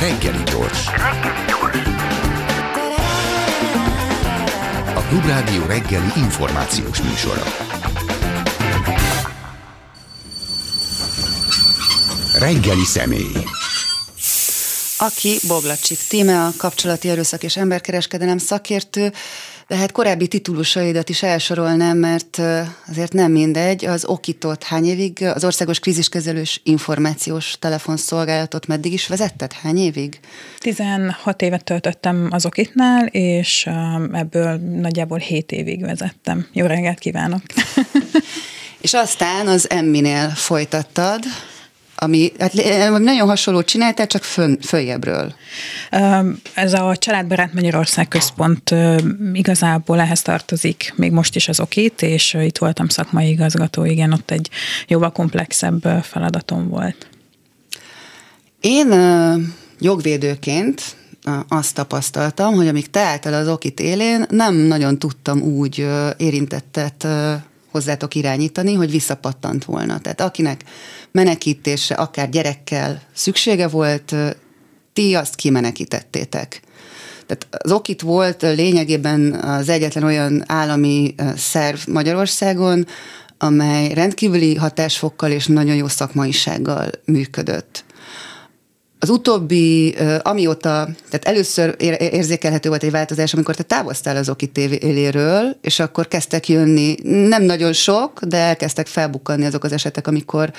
Reggeli gyors. A Klubrádió reggeli információs műsora. Reggeli személy. Aki Boglacsik Tíme, a kapcsolati erőszak és emberkereskedelem szakértő, de hát korábbi titulusaidat is elsorolnám, mert azért nem mindegy. Az Okitot hány évig, az Országos Kríziskezelős Információs Telefonszolgálatot meddig is vezetted? Hány évig? 16 évet töltöttem az Okitnál, és ebből nagyjából 7 évig vezettem. Jó reggelt kívánok! és aztán az Emminél folytattad, ami hát nagyon hasonlót csináltál, csak fön, följebbről. Ez a Családbarát Magyarország Központ igazából ehhez tartozik, még most is az okét, és itt voltam szakmai igazgató, igen, ott egy jóval komplexebb feladatom volt. Én jogvédőként azt tapasztaltam, hogy amíg te álltál az okit élén, nem nagyon tudtam úgy érintettet hozzátok irányítani, hogy visszapattant volna. Tehát akinek menekítésre, akár gyerekkel szüksége volt, ti azt kimenekítettétek. Tehát az okit volt lényegében az egyetlen olyan állami szerv Magyarországon, amely rendkívüli hatásfokkal és nagyon jó szakmaisággal működött. Az utóbbi, amióta, tehát először érzékelhető volt egy változás, amikor te távoztál az Oki TV éléről, és akkor kezdtek jönni, nem nagyon sok, de elkezdtek felbukkanni azok az esetek, amikor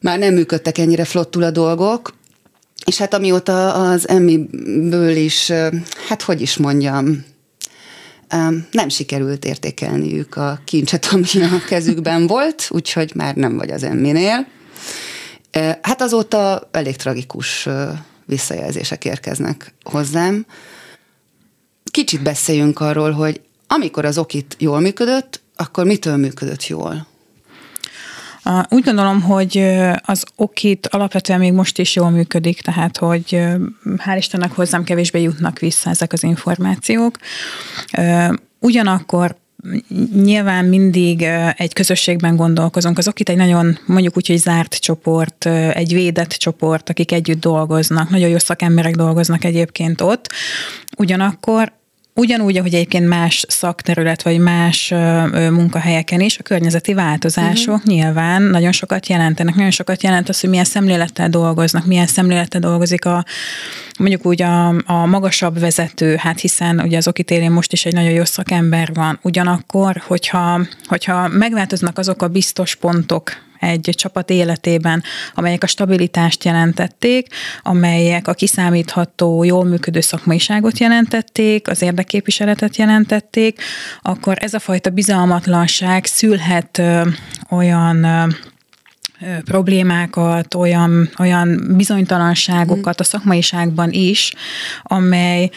már nem működtek ennyire flottul a dolgok, és hát amióta az Emmy-ből is, hát hogy is mondjam, nem sikerült értékelniük a kincset, ami a kezükben volt, úgyhogy már nem vagy az Emmy-nél. Hát azóta elég tragikus visszajelzések érkeznek hozzám. Kicsit beszéljünk arról, hogy amikor az okit jól működött, akkor mitől működött jól? Úgy gondolom, hogy az okit alapvetően még most is jól működik, tehát hogy hál' Istennek hozzám kevésbé jutnak vissza ezek az információk. Ugyanakkor nyilván mindig egy közösségben gondolkozunk. Azok itt egy nagyon, mondjuk úgy, hogy zárt csoport, egy védett csoport, akik együtt dolgoznak. Nagyon jó szakemberek dolgoznak egyébként ott. Ugyanakkor Ugyanúgy, ahogy egyébként más szakterület, vagy más munkahelyeken is, a környezeti változások uh-huh. nyilván nagyon sokat jelentenek. Nagyon sokat jelent az, hogy milyen szemlélettel dolgoznak, milyen szemlélettel dolgozik a mondjuk úgy a, a magasabb vezető, hát hiszen ugye az okitélén most is egy nagyon jó szakember van. Ugyanakkor, hogyha, hogyha megváltoznak azok a biztos pontok, egy csapat életében, amelyek a stabilitást jelentették, amelyek a kiszámítható, jól működő szakmaiságot jelentették, az érdekképviseletet jelentették, akkor ez a fajta bizalmatlanság szülhet olyan problémákat, olyan, olyan bizonytalanságokat a szakmaiságban is, amely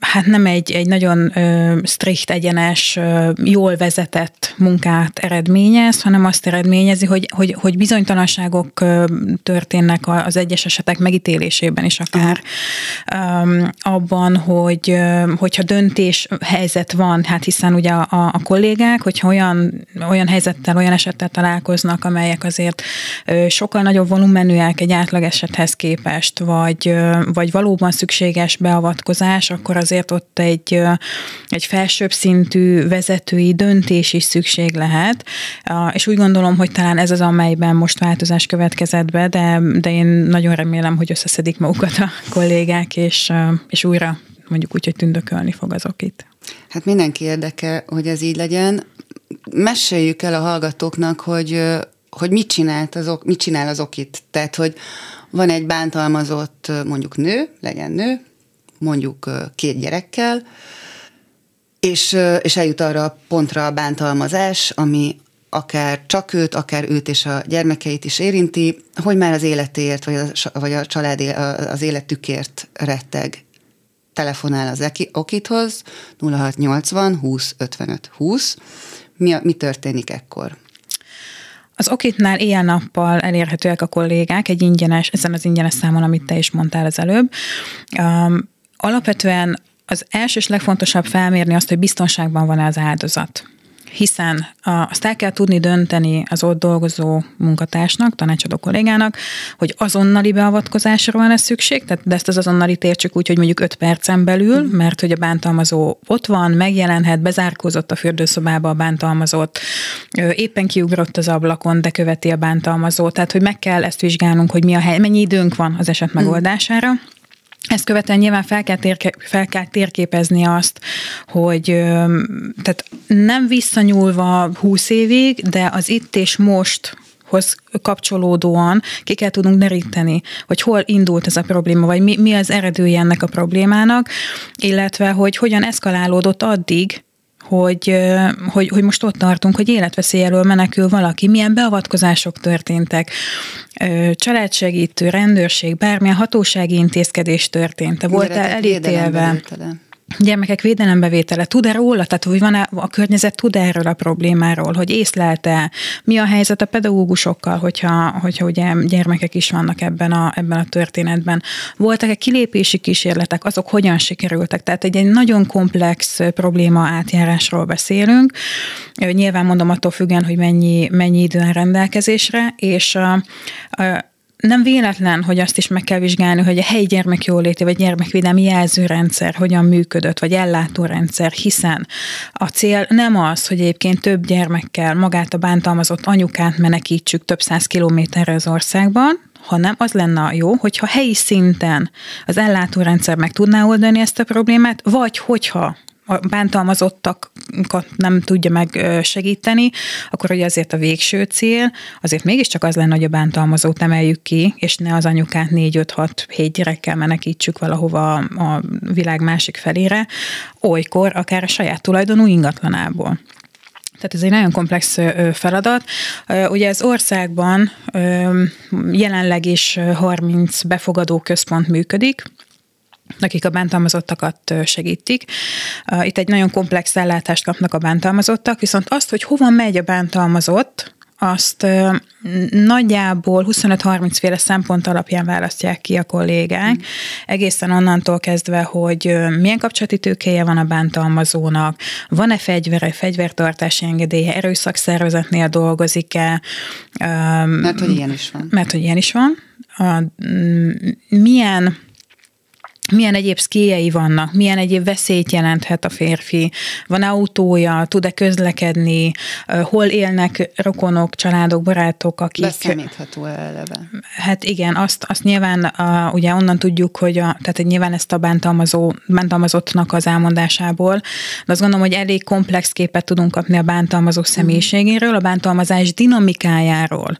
hát nem egy, egy nagyon strikt, egyenes, jól vezetett munkát eredményez, hanem azt eredményezi, hogy, hogy, hogy bizonytalanságok történnek az egyes esetek megítélésében is akár. Abban, hogy hogyha döntés helyzet van, hát hiszen ugye a, a kollégák, hogyha olyan, olyan helyzettel, olyan esettel találkoznak, amelyek azért sokkal nagyobb volumenűek egy átlag esethez képest, vagy, vagy valóban szükséges beavatkozás, akkor az azért ott egy, egy felsőbb szintű vezetői döntés is szükség lehet, és úgy gondolom, hogy talán ez az, amelyben most változás következett be, de, de én nagyon remélem, hogy összeszedik magukat a kollégák, és, és újra mondjuk úgy, hogy tündökölni fog azok itt. Hát mindenki érdeke, hogy ez így legyen. Meséljük el a hallgatóknak, hogy, hogy mit, csinált az, mit csinál az okit. Tehát, hogy van egy bántalmazott mondjuk nő, legyen nő, mondjuk két gyerekkel, és, és eljut arra a pontra a bántalmazás, ami akár csak őt, akár őt és a gyermekeit is érinti, hogy már az életéért, vagy a, vagy a család az életükért retteg. Telefonál az okithoz 0680 20 55 20. Mi, mi történik ekkor? Az Okitnál éjjel-nappal elérhetőek a kollégák egy ingyenes, ezen az ingyenes számon, amit te is mondtál az előbb. Um, alapvetően az első és legfontosabb felmérni azt, hogy biztonságban van az áldozat hiszen azt el kell tudni dönteni az ott dolgozó munkatársnak, tanácsadó kollégának, hogy azonnali beavatkozásra van ez szükség, tehát de ezt az azonnali értsük úgy, hogy mondjuk 5 percen belül, mert hogy a bántalmazó ott van, megjelenhet, bezárkózott a fürdőszobába a bántalmazott, éppen kiugrott az ablakon, de követi a bántalmazó, tehát hogy meg kell ezt vizsgálnunk, hogy mi a hely, mennyi időnk van az eset mhm. megoldására. Ezt követően nyilván fel kell, térke, fel kell térképezni azt, hogy tehát nem visszanyúlva 20 évig, de az itt és most hoz kapcsolódóan ki kell tudnunk deríteni, hogy hol indult ez a probléma, vagy mi, mi az eredője ennek a problémának, illetve hogy hogyan eszkalálódott addig, hogy, hogy, hogy most ott tartunk, hogy életveszély elől menekül valaki, milyen beavatkozások történtek, családsegítő, rendőrség, bármilyen hatósági intézkedés történt, volt elítélve gyermekek védelembevétele, tud-e róla, tehát hogy van-e a környezet tud erről a problémáról, hogy észlelte, mi a helyzet a pedagógusokkal, hogyha, hogyha ugye gyermekek is vannak ebben a, ebben a történetben. Voltak-e kilépési kísérletek, azok hogyan sikerültek? Tehát egy, egy nagyon komplex probléma átjárásról beszélünk. Nyilván mondom attól függően, hogy mennyi, mennyi idő rendelkezésre, és a, a nem véletlen, hogy azt is meg kell vizsgálni, hogy a helyi gyermekjóléti vagy gyermekvédelmi jelzőrendszer hogyan működött, vagy ellátórendszer, hiszen a cél nem az, hogy egyébként több gyermekkel magát a bántalmazott anyukát menekítsük több száz kilométerre az országban, hanem az lenne jó, hogyha helyi szinten az ellátórendszer meg tudná oldani ezt a problémát, vagy hogyha a bántalmazottakat nem tudja meg segíteni, akkor ugye azért a végső cél, azért mégiscsak az lenne, hogy a bántalmazót emeljük ki, és ne az anyukát 4-5-6-7 gyerekkel menekítsük valahova a világ másik felére, olykor akár a saját tulajdonú ingatlanából. Tehát ez egy nagyon komplex feladat. Ugye az országban jelenleg is 30 befogadó központ működik, akik a bántalmazottakat segítik. Itt egy nagyon komplex ellátást kapnak a bántalmazottak, viszont azt, hogy hova megy a bántalmazott, azt nagyjából 25-30 féle szempont alapján választják ki a kollégák, mm. egészen onnantól kezdve, hogy milyen kapcsolati tőkéje van a bántalmazónak, van-e fegyvere, fegyvertartási engedélye, erőszakszervezetnél dolgozik-e. Mert hogy ilyen is van. Mert hogy ilyen is van. Milyen milyen egyéb szkéjei vannak, milyen egyéb veszélyt jelenthet a férfi, van autója, tud-e közlekedni, hol élnek rokonok, családok, barátok, akik... Beszámítható eleve. Hát igen, azt, azt nyilván a, ugye onnan tudjuk, hogy a, tehát nyilván ezt a bántalmazó, bántalmazottnak az elmondásából, de azt gondolom, hogy elég komplex képet tudunk kapni a bántalmazó személyiségéről, a bántalmazás dinamikájáról.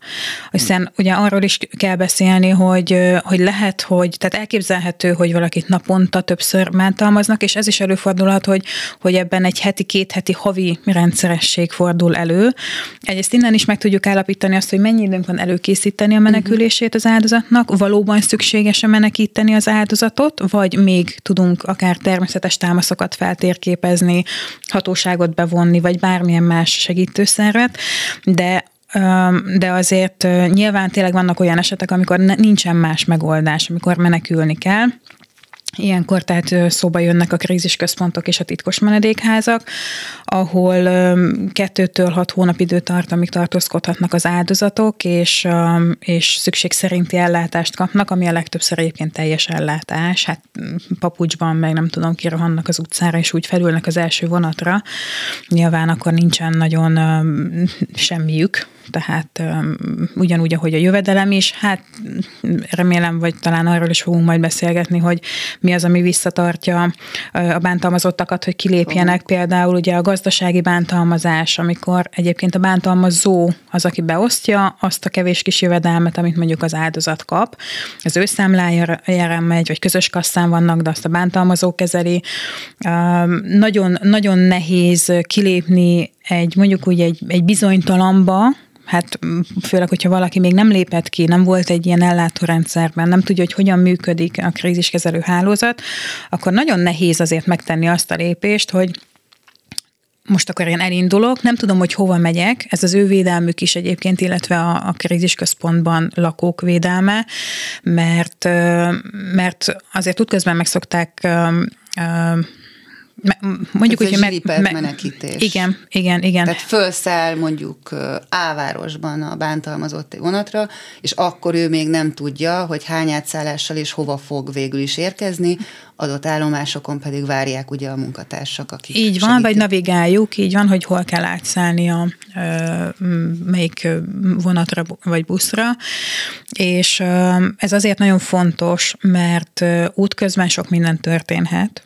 Hiszen ugye arról is kell beszélni, hogy, hogy lehet, hogy, tehát elképzelhető, hogy valaki akit naponta többször bántalmaznak, és ez is előfordulhat, hogy, hogy ebben egy heti, két heti havi rendszeresség fordul elő. Egyrészt innen is meg tudjuk állapítani azt, hogy mennyi időnk van előkészíteni a menekülését az áldozatnak, valóban szükséges-e menekíteni az áldozatot, vagy még tudunk akár természetes támaszokat feltérképezni, hatóságot bevonni, vagy bármilyen más segítőszervet, de de azért nyilván tényleg vannak olyan esetek, amikor nincsen más megoldás, amikor menekülni kell, Ilyenkor tehát szóba jönnek a krízisközpontok és a titkos menedékházak, ahol kettőtől hat hónap idő tart, amíg tartózkodhatnak az áldozatok, és, és szükség szerinti ellátást kapnak, ami a legtöbbször egyébként teljes ellátás. Hát papucsban meg nem tudom, kirohannak az utcára, és úgy felülnek az első vonatra. Nyilván akkor nincsen nagyon semmiük, tehát ugyanúgy, ahogy a jövedelem is, hát remélem, vagy talán arról is fogunk majd beszélgetni, hogy mi az, ami visszatartja a bántalmazottakat, hogy kilépjenek. Például ugye a gazdasági bántalmazás, amikor egyébként a bántalmazó az, aki beosztja azt a kevés kis jövedelmet, amit mondjuk az áldozat kap. Az ő számlájára megy, vagy közös kasszán vannak, de azt a bántalmazó kezeli. Nagyon, nagyon nehéz kilépni egy mondjuk úgy egy, egy bizonytalamba, hát főleg, hogyha valaki még nem lépett ki, nem volt egy ilyen ellátórendszerben, nem tudja, hogy hogyan működik a kríziskezelő hálózat, akkor nagyon nehéz azért megtenni azt a lépést, hogy most akkor én elindulok, nem tudom, hogy hova megyek, ez az ő védelmük is egyébként, illetve a, a krízisközpontban lakók védelme, mert, mert azért útközben meg szokták mondjuk, hogy meg, me, menekítés. Igen, igen, igen. Tehát felszáll mondjuk A a bántalmazott vonatra, és akkor ő még nem tudja, hogy hány átszállással és hova fog végül is érkezni, adott állomásokon pedig várják ugye a munkatársak, akik Így van, segítik. vagy navigáljuk, így van, hogy hol kell átszállni a melyik vonatra vagy buszra, és ez azért nagyon fontos, mert útközben sok minden történhet,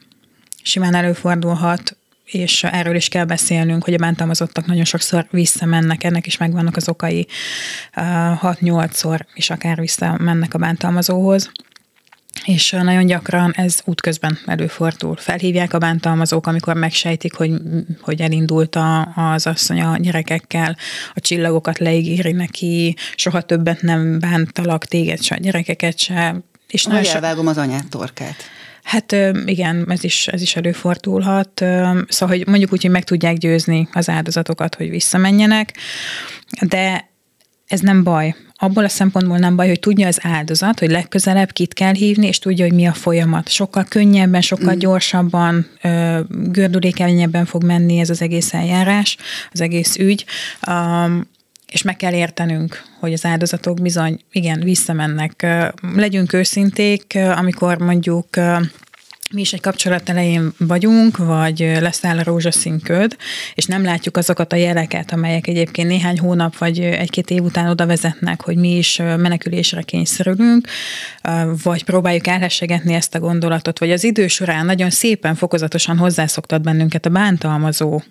simán előfordulhat, és erről is kell beszélnünk, hogy a bántalmazottak nagyon sokszor visszamennek, ennek is megvannak az okai, 6-8-szor is akár visszamennek a bántalmazóhoz. És nagyon gyakran ez útközben előfordul. Felhívják a bántalmazók, amikor megsejtik, hogy, hogy elindult a, az asszony a gyerekekkel, a csillagokat leígéri neki, soha többet nem bántalak téged se, a gyerekeket se. És Vagy elvágom az anyát torkát. Hát igen, ez is, ez is előfordulhat. Szóval, hogy mondjuk úgy, hogy meg tudják győzni az áldozatokat, hogy visszamenjenek, de ez nem baj. Abból a szempontból nem baj, hogy tudja az áldozat, hogy legközelebb kit kell hívni, és tudja, hogy mi a folyamat. Sokkal könnyebben, sokkal mm. gyorsabban, gördülékenyebben fog menni ez az egész eljárás, az egész ügy. És meg kell értenünk, hogy az áldozatok bizony, igen, visszamennek. Legyünk őszinték, amikor mondjuk mi is egy kapcsolat elején vagyunk, vagy leszáll a rózsaszín köd, és nem látjuk azokat a jeleket, amelyek egyébként néhány hónap vagy egy-két év után oda vezetnek, hogy mi is menekülésre kényszerülünk, vagy próbáljuk elhessegetni ezt a gondolatot, vagy az idő során nagyon szépen, fokozatosan hozzászoktat bennünket a bántalmazó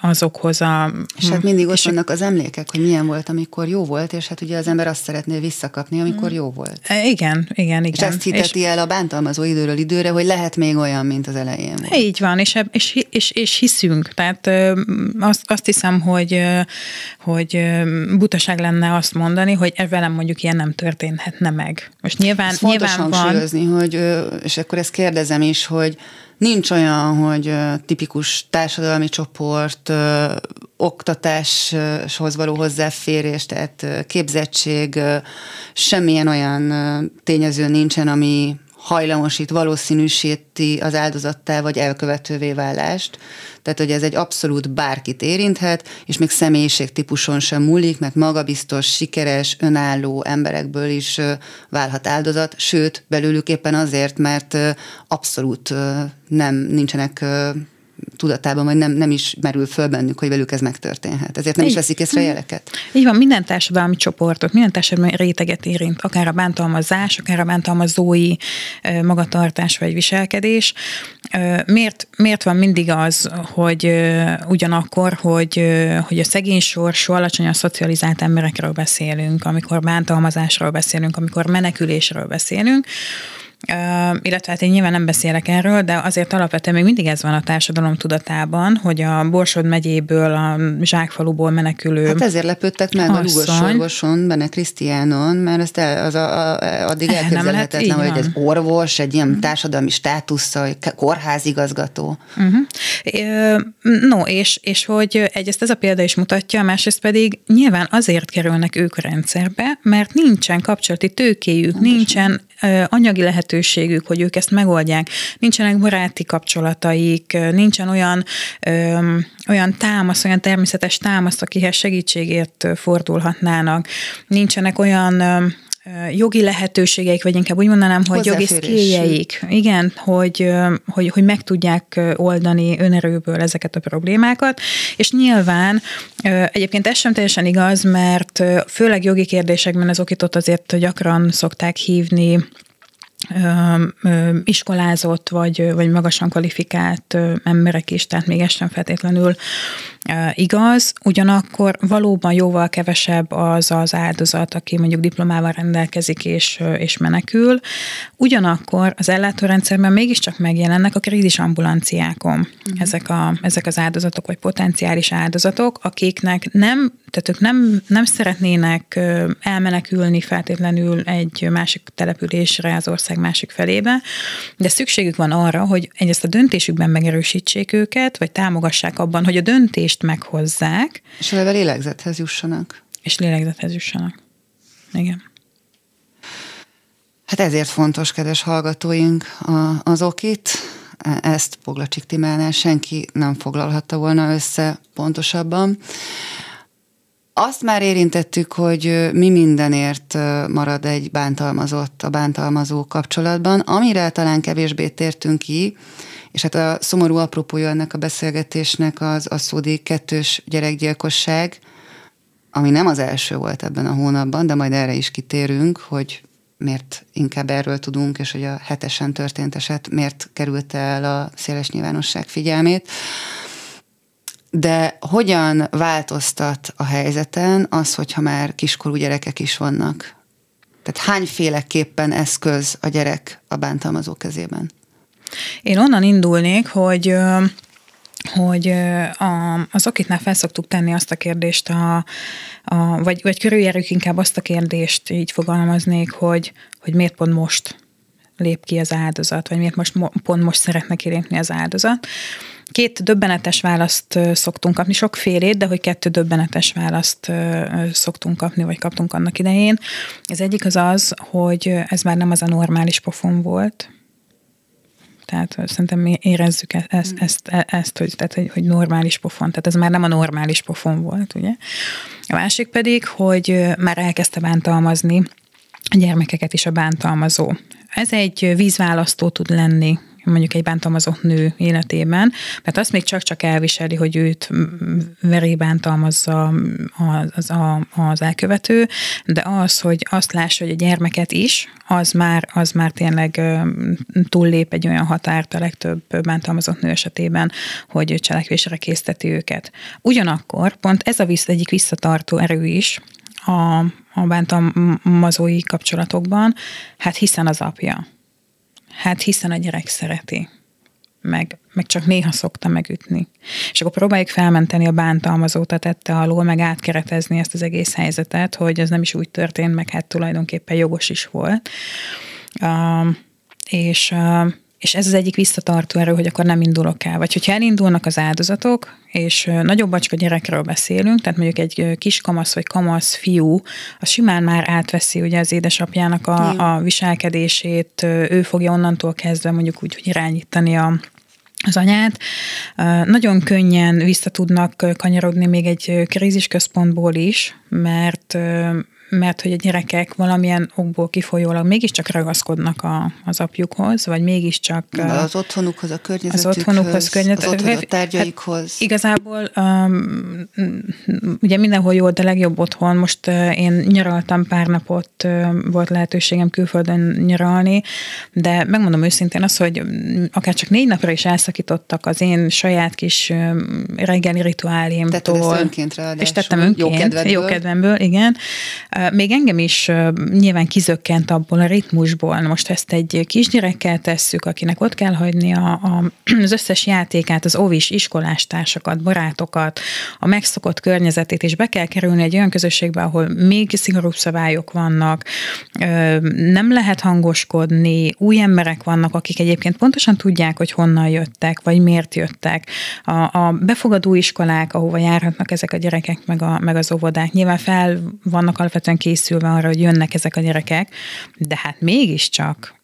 azokhoz a... És hát mindig ott vannak az emlékek, hogy milyen volt, amikor jó volt, és hát ugye az ember azt szeretné visszakapni, amikor jó volt. Igen, igen, igen. És ezt hiteti és... el a bántalmazó időről időre, hogy lehet még olyan, mint az elején volt. Így van, és, és, és, és hiszünk. Tehát azt, azt hiszem, hogy, hogy butaság lenne azt mondani, hogy e velem mondjuk ilyen nem történhetne meg. Most nyilván, Ezt nyilván van... hogy, és akkor ezt kérdezem is, hogy Nincs olyan, hogy tipikus társadalmi csoport, oktatáshoz való hozzáférés, tehát képzettség, semmilyen olyan tényező nincsen, ami hajlamosít, valószínűsíti az áldozattá vagy elkövetővé válást. Tehát, hogy ez egy abszolút bárkit érinthet, és még típuson sem múlik, mert magabiztos, sikeres, önálló emberekből is válhat áldozat, sőt, belőlük éppen azért, mert abszolút nem nincsenek tudatában, vagy nem, nem is merül föl bennük, hogy velük ez megtörténhet. Ezért nem Így. is veszik észre jeleket. Így van, minden társadalmi csoportot, minden társadalmi réteget érint, akár a bántalmazás, akár a bántalmazói magatartás vagy viselkedés. Miért, miért van mindig az, hogy ugyanakkor, hogy, hogy a szegény sorsú, alacsonyan szocializált emberekről beszélünk, amikor bántalmazásról beszélünk, amikor menekülésről beszélünk, illetve hát én nyilván nem beszélek erről, de azért alapvetően még mindig ez van a társadalom tudatában, hogy a Borsod megyéből, a Zsákfaluból menekülő Hát ezért lepődtek meg asszony. a Lugos orvoson, Benne Krisztiánon, mert ezt el, az a, a, addig elképzelhetetlen, hogy egy orvos, egy ilyen társadalmi státusszal, kórházigazgató. Uh-huh. No, és, és hogy egyrészt ez a példa is mutatja, másrészt pedig nyilván azért kerülnek ők a rendszerbe, mert nincsen kapcsolati tőkéjük, Pontosan. nincsen anyagi lehetőségük, hogy ők ezt megoldják. Nincsenek baráti kapcsolataik, nincsen olyan, olyan támasz, olyan természetes támasz, akihez segítségért fordulhatnának. Nincsenek olyan jogi lehetőségeik, vagy inkább úgy mondanám, hogy jogi szkéljeik, igen, hogy, hogy, hogy meg tudják oldani önerőből ezeket a problémákat, és nyilván egyébként ez sem teljesen igaz, mert főleg jogi kérdésekben az okitot azért gyakran szokták hívni iskolázott vagy, vagy magasan kvalifikált emberek is, tehát még ez sem feltétlenül igaz. Ugyanakkor valóban jóval kevesebb az az áldozat, aki mondjuk diplomával rendelkezik és, és menekül. Ugyanakkor az ellátórendszerben mégiscsak megjelennek a krízis ambulanciákon uh-huh. ezek, a, ezek az áldozatok, vagy potenciális áldozatok, akiknek nem, tehát ők nem, nem szeretnének elmenekülni feltétlenül egy másik településre az ország másik felébe, de szükségük van arra, hogy egyrészt a döntésükben megerősítsék őket, vagy támogassák abban, hogy a döntést meghozzák. És a lélegzethez jussanak. És lélegzethez jussanak. Igen. Hát ezért fontos, kedves hallgatóink, az okit, ezt Poglacsik Timánál senki nem foglalhatta volna össze pontosabban. Azt már érintettük, hogy mi mindenért marad egy bántalmazott a bántalmazó kapcsolatban, amire talán kevésbé tértünk ki, és hát a szomorú apropója ennek a beszélgetésnek az asszódi kettős gyerekgyilkosság, ami nem az első volt ebben a hónapban, de majd erre is kitérünk, hogy miért inkább erről tudunk, és hogy a hetesen történt eset miért került el a széles nyilvánosság figyelmét. De hogyan változtat a helyzeten az, hogyha már kiskorú gyerekek is vannak? Tehát hányféleképpen eszköz a gyerek a bántalmazó kezében? Én onnan indulnék, hogy hogy a, az okitnál felszoktuk tenni azt a kérdést, a, a, vagy, vagy körüljárjuk inkább azt a kérdést, így fogalmaznék, hogy, hogy miért pont most lép ki az áldozat, vagy miért most pont most szeretne kilépni az áldozat. Két döbbenetes választ szoktunk kapni, sokfélét, de hogy kettő döbbenetes választ szoktunk kapni, vagy kaptunk annak idején. Az egyik az az, hogy ez már nem az a normális pofon volt, tehát szerintem mi érezzük e- ezt, mm. ezt, ezt, ezt hogy, tehát, hogy, hogy normális pofon. Tehát ez már nem a normális pofon volt, ugye? A másik pedig, hogy már elkezdte bántalmazni a gyermekeket is a bántalmazó. Ez egy vízválasztó tud lenni mondjuk egy bántalmazott nő életében, mert azt még csak-csak elviseli, hogy őt veri bántalmazza az, az, az elkövető, de az, hogy azt lássa, hogy a gyermeket is, az már, az már tényleg túllép egy olyan határt a legtöbb bántalmazott nő esetében, hogy cselekvésre készteti őket. Ugyanakkor pont ez a visz, egyik visszatartó erő is, a, a bántalmazói kapcsolatokban, hát hiszen az apja. Hát hiszen a gyerek szereti. Meg, meg csak néha szokta megütni. És akkor próbáljuk felmenteni a bántalmazót a tette alól, meg átkeretezni ezt az egész helyzetet, hogy ez nem is úgy történt, meg hát tulajdonképpen jogos is volt. Uh, és uh, és ez az egyik visszatartó erő, hogy akkor nem indulok el. Vagy hogyha elindulnak az áldozatok, és nagyobb bacska gyerekről beszélünk, tehát mondjuk egy kis kamasz vagy kamasz fiú, az simán már átveszi ugye az édesapjának a, a viselkedését, ő fogja onnantól kezdve mondjuk úgy, hogy irányítani a, az anyát. Nagyon könnyen vissza tudnak kanyarodni még egy krízisközpontból is, mert mert hogy a gyerekek valamilyen okból kifolyólag mégiscsak ragaszkodnak a, az apjukhoz, vagy mégiscsak... Az otthonukhoz, a környezetükhöz, az otthonukhoz, környezet, az otthon tárgyaikhoz. Hát igazából um, ugye mindenhol jó, de legjobb otthon. Most uh, én nyaraltam pár napot, uh, volt lehetőségem külföldön nyaralni, de megmondom őszintén azt, hogy akár csak négy napra is elszakítottak az én saját kis uh, reggeli rituálémtól. Tetted ezt önként ráadásul. És tettem önként, jó, jó kedvemből, igen. Még engem is nyilván kizökkent abból a ritmusból. Most ezt egy kisgyerekkel tesszük, akinek ott kell hagyni a, a, az összes játékát, az ovis, iskolástásakat, barátokat, a megszokott környezetét, és be kell kerülni egy olyan közösségbe, ahol még szigorúbb szabályok vannak, nem lehet hangoskodni, új emberek vannak, akik egyébként pontosan tudják, hogy honnan jöttek, vagy miért jöttek. A, a befogadó iskolák, ahova járhatnak ezek a gyerekek, meg, a, meg az óvodák, nyilván fel vannak alapvetően alapvetően készülve arra, hogy jönnek ezek a gyerekek, de hát mégiscsak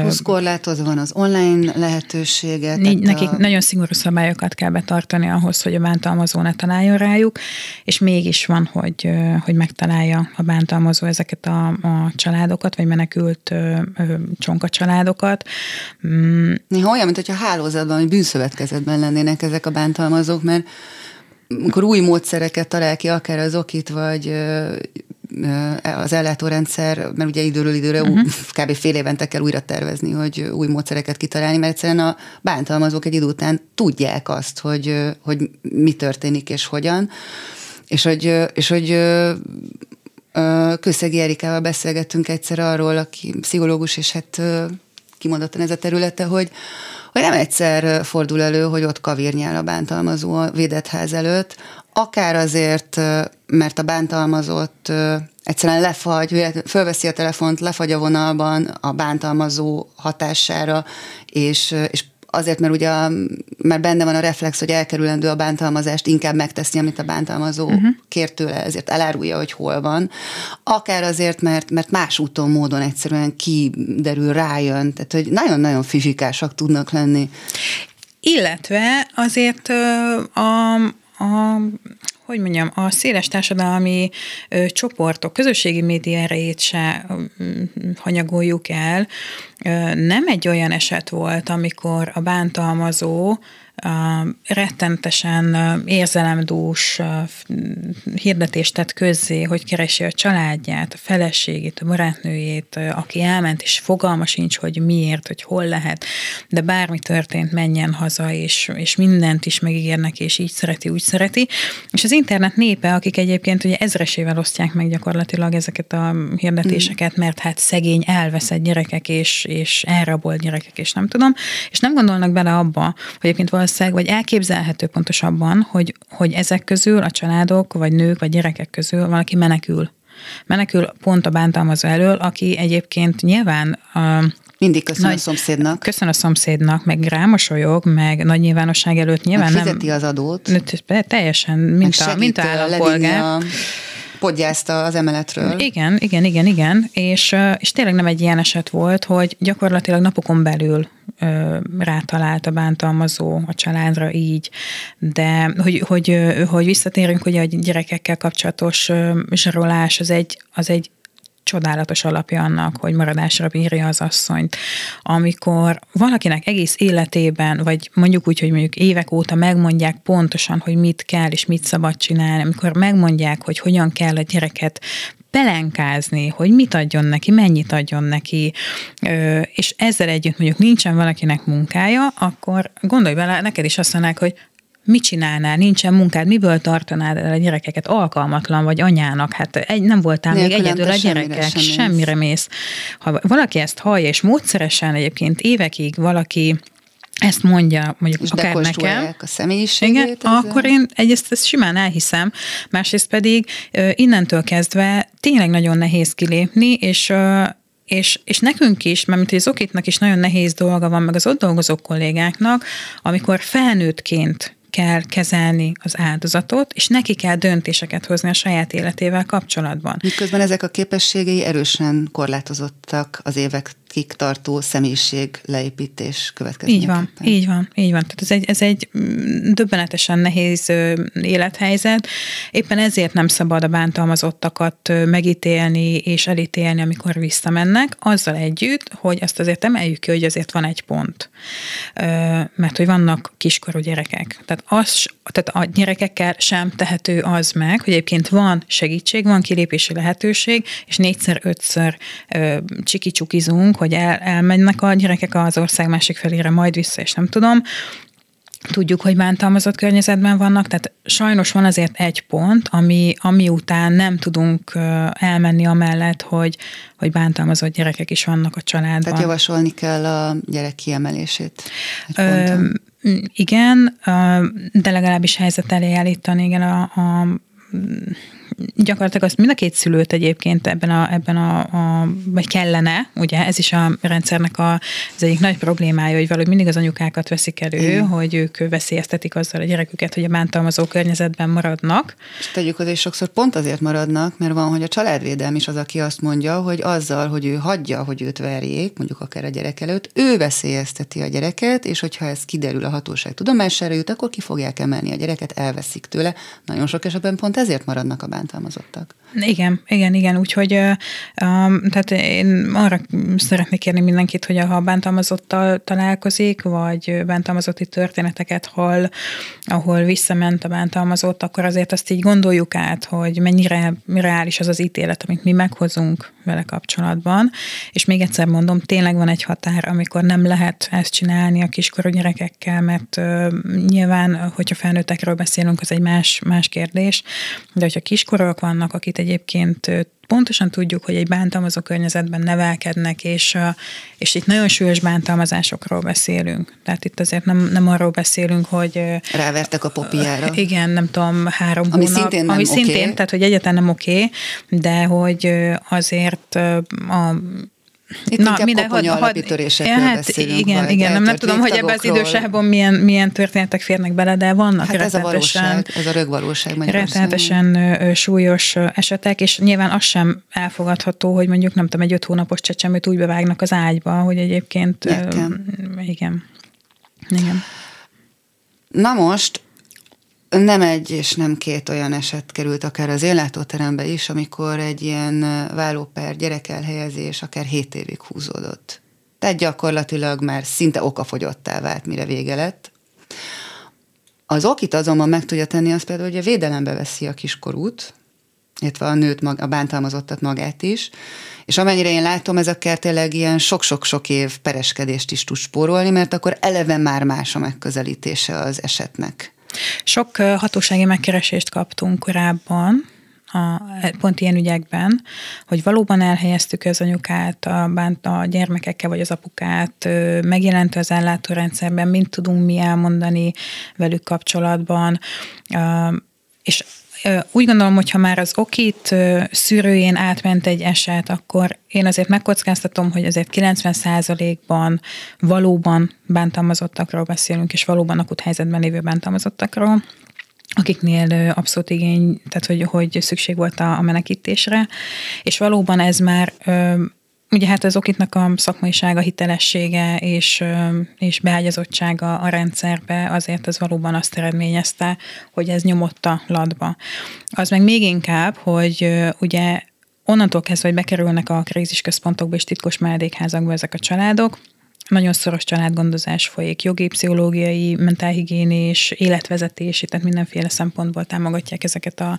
Plusz korlátozva van az online lehetősége. Nekik a... nagyon szigorú szabályokat kell betartani ahhoz, hogy a bántalmazó ne találjon rájuk, és mégis van, hogy, hogy megtalálja a bántalmazó ezeket a, a családokat, vagy menekült ö, ö, csonka családokat. Mm. Néha olyan, mint hogyha hálózatban, vagy bűnszövetkezetben lennének ezek a bántalmazók, mert amikor új módszereket talál ki, akár az okit, vagy az ellátórendszer, mert ugye időről időre uh-huh. kb. fél évente kell újra tervezni, hogy új módszereket kitalálni, mert egyszerűen a bántalmazók egy idő után tudják azt, hogy, hogy mi történik és hogyan, és hogy, és hogy Kőszegi Erikával beszélgettünk egyszer arról, aki pszichológus, és hát kimondottan ez a területe, hogy, hogy nem egyszer fordul elő, hogy ott kavírnyál a bántalmazó a védett ház előtt, akár azért, mert a bántalmazott egyszerűen lefagy, fölveszi a telefont, lefagy a vonalban a bántalmazó hatására, és, és azért, mert ugye mert benne van a reflex, hogy elkerülendő a bántalmazást, inkább megteszi, amit a bántalmazó uh-huh. kér tőle, ezért elárulja, hogy hol van. Akár azért, mert, mert más úton, módon egyszerűen kiderül, rájön, tehát hogy nagyon-nagyon fizikásak tudnak lenni. Illetve azért a, a hogy mondjam, a széles társadalmi ö, csoportok, közösségi média erejét se hanyagoljuk el. Ö, nem egy olyan eset volt, amikor a bántalmazó rettentesen érzelemdús hirdetést tett közzé, hogy keresi a családját, a feleségét, a barátnőjét, aki elment, és fogalma sincs, hogy miért, hogy hol lehet, de bármi történt, menjen haza, és, és mindent is megígérnek, és így szereti, úgy szereti. És az internet népe, akik egyébként ugye ezresével osztják meg gyakorlatilag ezeket a hirdetéseket, mert hát szegény elveszett gyerekek, és, és elrabolt gyerekek, és nem tudom, és nem gondolnak bele abba, hogy egyébként valószínűleg, vagy elképzelhető pontosabban, hogy, hogy ezek közül a családok, vagy nők, vagy gyerekek közül valaki menekül. Menekül pont a bántalmazó elől, aki egyébként nyilván uh, mindig köszön nagy, a szomszédnak. Köszön a szomszédnak, meg rámosolyog, meg nagy nyilvánosság előtt nyilván meg fizeti nem... az adót. Teljesen, mint a, mint a állampolgár. A podgyázta az emeletről. Igen, igen, igen, igen, és, és tényleg nem egy ilyen eset volt, hogy gyakorlatilag napokon belül rátalált a bántalmazó a családra így, de hogy, hogy, hogy visszatérünk ugye a gyerekekkel kapcsolatos zsarolás, az egy, az egy csodálatos alapja annak, hogy maradásra bírja az asszonyt. Amikor valakinek egész életében, vagy mondjuk úgy, hogy mondjuk évek óta megmondják pontosan, hogy mit kell és mit szabad csinálni, amikor megmondják, hogy hogyan kell a gyereket pelenkázni, hogy mit adjon neki, mennyit adjon neki, és ezzel együtt mondjuk nincsen valakinek munkája, akkor gondolj bele, neked is azt mondják, hogy mit csinálnál, nincsen munkád, miből tartanád el a gyerekeket, alkalmatlan vagy anyának, hát egy, nem voltál Nélkül még egyedül a gyerekek, semmire, sem semmire mész. Ha valaki ezt hallja, és módszeresen egyébként évekig valaki ezt mondja mondjuk és akár nekem. a személyiségét. Igen, ezzel. akkor én egyrészt ezt simán elhiszem, másrészt pedig innentől kezdve tényleg nagyon nehéz kilépni, és és, és nekünk is, mert az okitnak is nagyon nehéz dolga van, meg az ott dolgozó kollégáknak, amikor felnőttként kell kezelni az áldozatot, és neki kell döntéseket hozni a saját életével kapcsolatban. Miközben ezek a képességei erősen korlátozottak az évek évekig tartó személyiség leépítés következményeképpen. Így van, így van, így van. Tehát ez egy, ez egy mm, döbbenetesen nehéz élethelyzet. Éppen ezért nem szabad a bántalmazottakat megítélni és elítélni, amikor visszamennek, azzal együtt, hogy azt azért emeljük ki, hogy azért van egy pont. Mert hogy vannak kiskorú gyerekek. Tehát, az, tehát a gyerekekkel sem tehető az meg, hogy egyébként van segítség, van kilépési lehetőség, és négyszer, ötször csikicsukizunk, hogy el, elmennek a gyerekek az ország másik felére, majd vissza, és nem tudom. Tudjuk, hogy bántalmazott környezetben vannak, tehát sajnos van azért egy pont, ami, ami után nem tudunk elmenni amellett, hogy, hogy bántalmazott gyerekek is vannak a családban. Tehát javasolni kell a gyerek kiemelését. Ö, igen, de legalábbis helyzet elé állítani, igen, a, a gyakorlatilag azt mind a két szülőt egyébként ebben a, ebben a, a vagy kellene, ugye ez is a rendszernek a, az egyik nagy problémája, hogy valahogy mindig az anyukákat veszik elő, mm. hogy ők veszélyeztetik azzal a gyereküket, hogy a bántalmazó környezetben maradnak. És tegyük hozzá, és sokszor pont azért maradnak, mert van, hogy a családvédelm is az, aki azt mondja, hogy azzal, hogy ő hagyja, hogy őt verjék, mondjuk akár a gyerek előtt, ő veszélyezteti a gyereket, és hogyha ez kiderül a hatóság tudomására jut, akkor ki fogják emelni a gyereket, elveszik tőle. Nagyon sok esetben pont ezért maradnak a bántalmazottak. Igen, igen, igen, úgyhogy tehát én arra szeretnék kérni mindenkit, hogy ha bántalmazottal találkozik, vagy bántalmazotti történeteket hall, ahol visszament a bántalmazott, akkor azért azt így gondoljuk át, hogy mennyire reális az az ítélet, amit mi meghozunk vele kapcsolatban. És még egyszer mondom, tényleg van egy határ, amikor nem lehet ezt csinálni a kiskorú gyerekekkel, mert nyilván, hogyha felnőttekről beszélünk, az egy más, más kérdés, de hogyha kiskorúak vannak, akit egyébként pontosan tudjuk, hogy egy bántalmazó környezetben nevelkednek, és, és itt nagyon súlyos bántalmazásokról beszélünk. Tehát itt azért nem, nem arról beszélünk, hogy... Rávertek a popiára. Igen, nem tudom, három ami hónap. Szintén nem ami szintén, okay. tehát hogy egyáltalán nem oké, okay, de hogy azért a Itt Na, minden, had, had, ja, hát beszélünk, igen, igen, nem, nem tudom, hogy ebben az idősában milyen, milyen történetek férnek bele, de vannak hát ez a valóság, ez a rögvalóság Rettenetesen súlyos esetek, és nyilván az sem elfogadható, hogy mondjuk nem tudom, egy öt hónapos csecsemőt úgy bevágnak az ágyba, hogy egyébként Nekem. igen. Igen. Na most nem egy és nem két olyan eset került akár az éllátóterembe is, amikor egy ilyen vállóper gyerek elhelyezés akár 7 évig húzódott. Tehát gyakorlatilag már szinte okafogyottá vált, mire vége lett. Az okit azonban meg tudja tenni az például, hogy a védelembe veszi a kiskorút, illetve a nőt, a bántalmazottat magát is, és amennyire én látom, ezekkel tényleg ilyen sok-sok-sok év pereskedést is tud spórolni, mert akkor eleve már más a megközelítése az esetnek. Sok hatósági megkeresést kaptunk korábban, a, pont ilyen ügyekben, hogy valóban elhelyeztük az anyukát, a, bánt a gyermekekkel, vagy az apukát, megjelent az ellátórendszerben, mint tudunk mi elmondani velük kapcsolatban, és úgy gondolom, hogy ha már az okit szűrőjén átment egy eset, akkor én azért megkockáztatom, hogy azért 90%-ban valóban bántalmazottakról beszélünk, és valóban akut helyzetben lévő bántalmazottakról akiknél abszolút igény, tehát hogy, hogy szükség volt a, a menekítésre, és valóban ez már Ugye hát az okitnak a szakmaisága, hitelessége és, és beágyazottsága a rendszerbe azért az valóban azt eredményezte, hogy ez nyomott a. Az meg még inkább, hogy ugye onnantól kezdve, hogy bekerülnek a krízisközpontokba és titkos menedékházakba ezek a családok, nagyon szoros családgondozás folyik, jogi, pszichológiai, mentálhigiénés, életvezetési, tehát mindenféle szempontból támogatják ezeket a,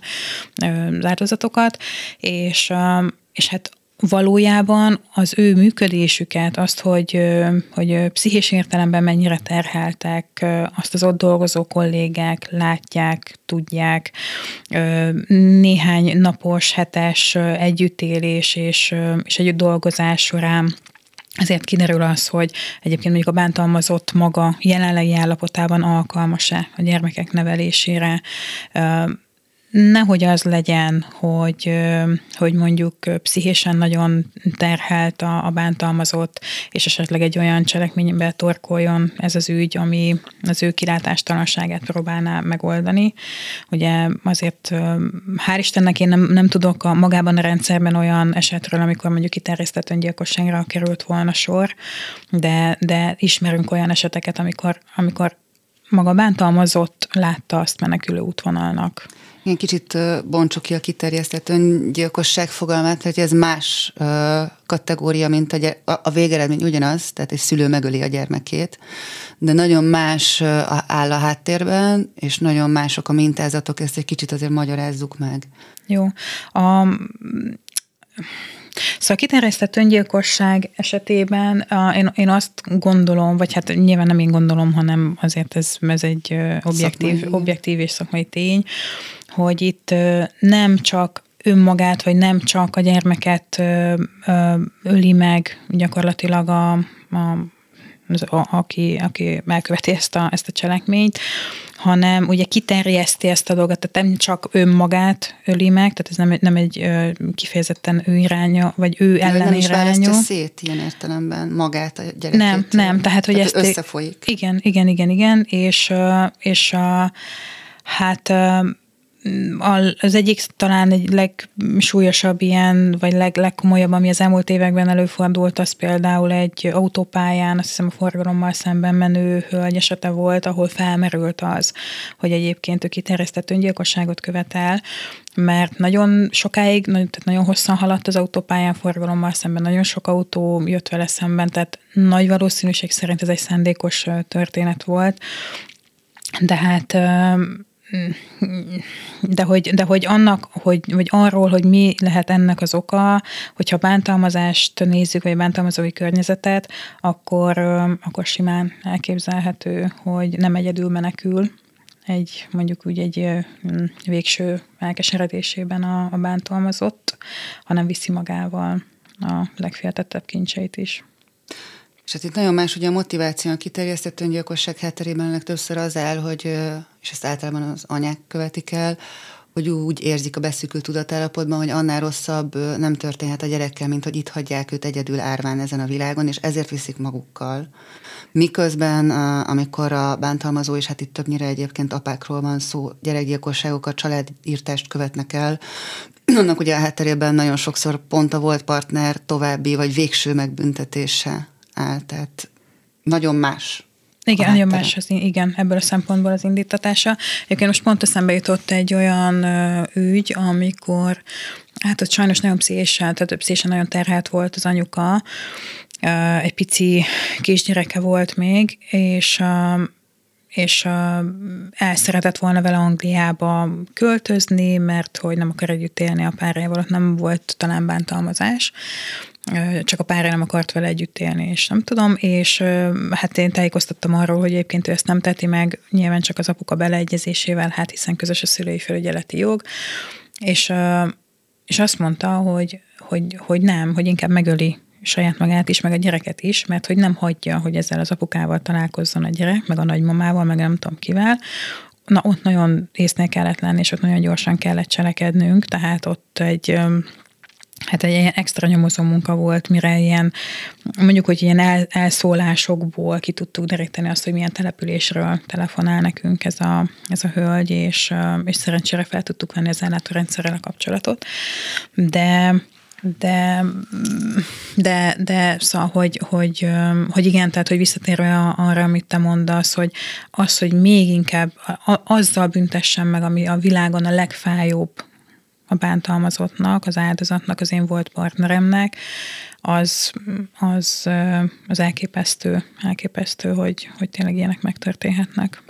az áldozatokat, és, és hát valójában az ő működésüket, azt, hogy, hogy pszichés értelemben mennyire terheltek, azt az ott dolgozó kollégák látják, tudják, néhány napos, hetes együttélés és, és együtt dolgozás során ezért kiderül az, hogy egyébként mondjuk a bántalmazott maga jelenlegi állapotában alkalmas-e a gyermekek nevelésére, nehogy az legyen, hogy, hogy mondjuk pszichésen nagyon terhelt a, a bántalmazott, és esetleg egy olyan cselekménybe torkoljon ez az ügy, ami az ő kilátástalanságát próbálná megoldani. Ugye azért hál' Istennek én nem, nem tudok a, magában a rendszerben olyan esetről, amikor mondjuk kiterjesztett öngyilkosságra került volna sor, de, de ismerünk olyan eseteket, amikor, amikor maga bántalmazott látta azt menekülő útvonalnak. Ilyen kicsit bontsuk ki a kiterjesztett öngyilkosság fogalmát, hogy ez más kategória, mint a, gyere, a végeredmény ugyanaz, tehát egy szülő megöli a gyermekét, de nagyon más áll a háttérben, és nagyon mások a mintázatok, ezt egy kicsit azért magyarázzuk meg. Jó. A, Szóval a kiterjesztett öngyilkosság esetében a, én, én azt gondolom, vagy hát nyilván nem én gondolom, hanem azért ez, ez egy objektív, szakmai. objektív és szakmai tény, hogy itt nem csak önmagát, vagy nem csak a gyermeket öli meg gyakorlatilag a, a az, a, aki, aki elköveti ezt a, ezt a cselekményt, hanem ugye kiterjeszti ezt a dolgot, tehát nem csak önmagát öli meg, tehát ez nem, nem egy ö, kifejezetten ő iránya, vagy ő ellen nem. Nem szét ilyen értelemben magát a gyerekét. Nem, nem, tehát hogy tehát ezt... összefolyik. Igen, igen, igen, igen, és, és a, hát az egyik talán egy legsúlyosabb ilyen, vagy leg, legkomolyabb, ami az elmúlt években előfordult, az például egy autópályán, azt hiszem a forgalommal szemben menő hölgy esete volt, ahol felmerült az, hogy egyébként ő kiterjesztett öngyilkosságot követel, mert nagyon sokáig, tehát nagyon hosszan haladt az autópályán forgalommal szemben, nagyon sok autó jött vele szemben, tehát nagy valószínűség szerint ez egy szándékos történet volt, de hát de hogy, de hogy annak, hogy, vagy arról, hogy mi lehet ennek az oka, hogyha bántalmazást nézzük, vagy bántalmazói környezetet, akkor, akkor simán elképzelhető, hogy nem egyedül menekül, egy mondjuk úgy egy végső elkeseredésében a, a bántalmazott, hanem viszi magával a legféltettebb kincseit is. És hát itt nagyon más, ugye a motiváció a kiterjesztett öngyilkosság hátterében legtöbbször az áll, hogy, és ezt általában az anyák követik el, hogy úgy érzik a beszűkült tudatállapotban, hogy annál rosszabb nem történhet a gyerekkel, mint hogy itt hagyják őt egyedül árván ezen a világon, és ezért viszik magukkal. Miközben, amikor a bántalmazó, és hát itt többnyire egyébként apákról van szó, gyerekgyilkosságokat, családírtást követnek el, annak ugye a hátterében nagyon sokszor pont a volt partner további vagy végső megbüntetése áll, tehát nagyon más igen, nagyon más az, igen, ebből a szempontból az indítatása. Egyébként most pont eszembe jutott egy olyan ügy, amikor hát ott sajnos nagyon pszichésen, tehát pszichésen nagyon terhelt volt az anyuka, egy pici kisgyereke volt még, és és el szeretett volna vele Angliába költözni, mert hogy nem akar együtt élni a párjával, ott nem volt talán bántalmazás, csak a párja nem akart vele együtt élni, és nem tudom, és hát én tájékoztattam arról, hogy egyébként ő ezt nem teti meg, nyilván csak az apuka beleegyezésével, hát hiszen közös a szülői felügyeleti jog, és, és azt mondta, hogy, hogy, hogy nem, hogy inkább megöli saját magát is, meg a gyereket is, mert hogy nem hagyja, hogy ezzel az apukával találkozzon a gyerek, meg a nagymamával, meg nem tudom kivel, na ott nagyon észnél kellett lenni, és ott nagyon gyorsan kellett cselekednünk, tehát ott egy hát egy ilyen extra nyomozó munka volt, mire ilyen, mondjuk, hogy ilyen el, elszólásokból ki tudtuk deríteni azt, hogy milyen településről telefonál nekünk ez a, ez a hölgy, és, és szerencsére fel tudtuk venni az ellátórendszerrel a kapcsolatot. De de, de, de szóval, hogy, hogy, hogy igen, tehát, hogy visszatérve arra, amit te mondasz, hogy az, hogy még inkább azzal büntessen meg, ami a világon a legfájóbb a bántalmazottnak, az áldozatnak, az én volt partneremnek, az, az, az elképesztő, elképesztő, hogy, hogy tényleg ilyenek megtörténhetnek.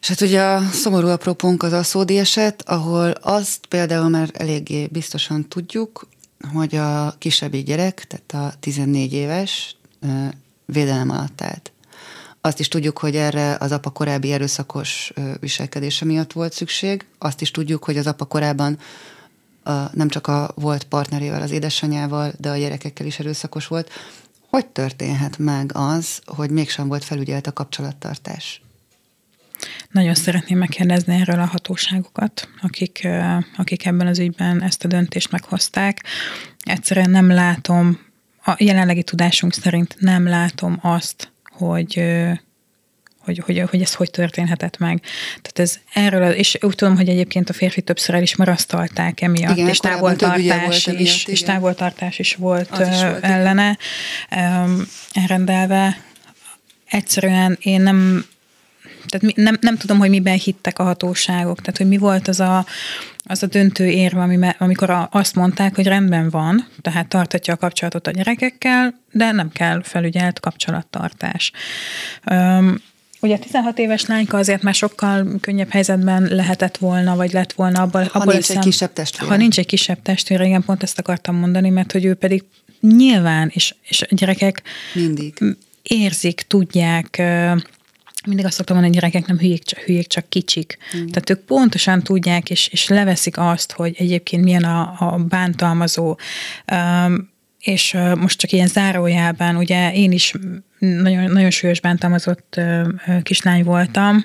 És hát ugye a szomorú apropónk az Aszódi eset, ahol azt például már eléggé biztosan tudjuk, hogy a kisebbi gyerek, tehát a 14 éves védelem alatt állt. Azt is tudjuk, hogy erre az apa korábbi erőszakos viselkedése miatt volt szükség. Azt is tudjuk, hogy az apa korábban a, nem csak a volt partnerével, az édesanyával, de a gyerekekkel is erőszakos volt. Hogy történhet meg az, hogy mégsem volt felügyelt a kapcsolattartás? Nagyon szeretném megkérdezni erről a hatóságokat, akik, akik ebben az ügyben ezt a döntést meghozták. Egyszerűen nem látom, a jelenlegi tudásunk szerint nem látom azt, hogy hogy, hogy, hogy ez hogy történhetett meg. Tehát ez erről, és úgy tudom, hogy egyébként a férfi többször el is marasztalták emiatt, igen, és távoltartás is, emiatt, és távoltartás is volt, is volt ellene igen. elrendelve. Egyszerűen én nem, tehát nem, nem tudom, hogy miben hittek a hatóságok, tehát hogy mi volt az a, az a döntő érve, amikor azt mondták, hogy rendben van, tehát tartatja a kapcsolatot a gyerekekkel, de nem kell felügyelt kapcsolattartás. Um, Ugye 16 éves lányka azért már sokkal könnyebb helyzetben lehetett volna, vagy lett volna abban. Ha nincs egy kisebb testvér. Ha nincs egy kisebb testvér, igen, pont ezt akartam mondani, mert hogy ő pedig nyilván, és, és a gyerekek mindig érzik, tudják, mindig azt szoktam mondani, hogy gyerekek nem hülyék, csak, hülyék, csak kicsik. Mm. Tehát ők pontosan tudják, és, és leveszik azt, hogy egyébként milyen a, a bántalmazó. Um, és most csak ilyen zárójában, ugye én is nagyon, nagyon súlyos bántalmazott kislány voltam,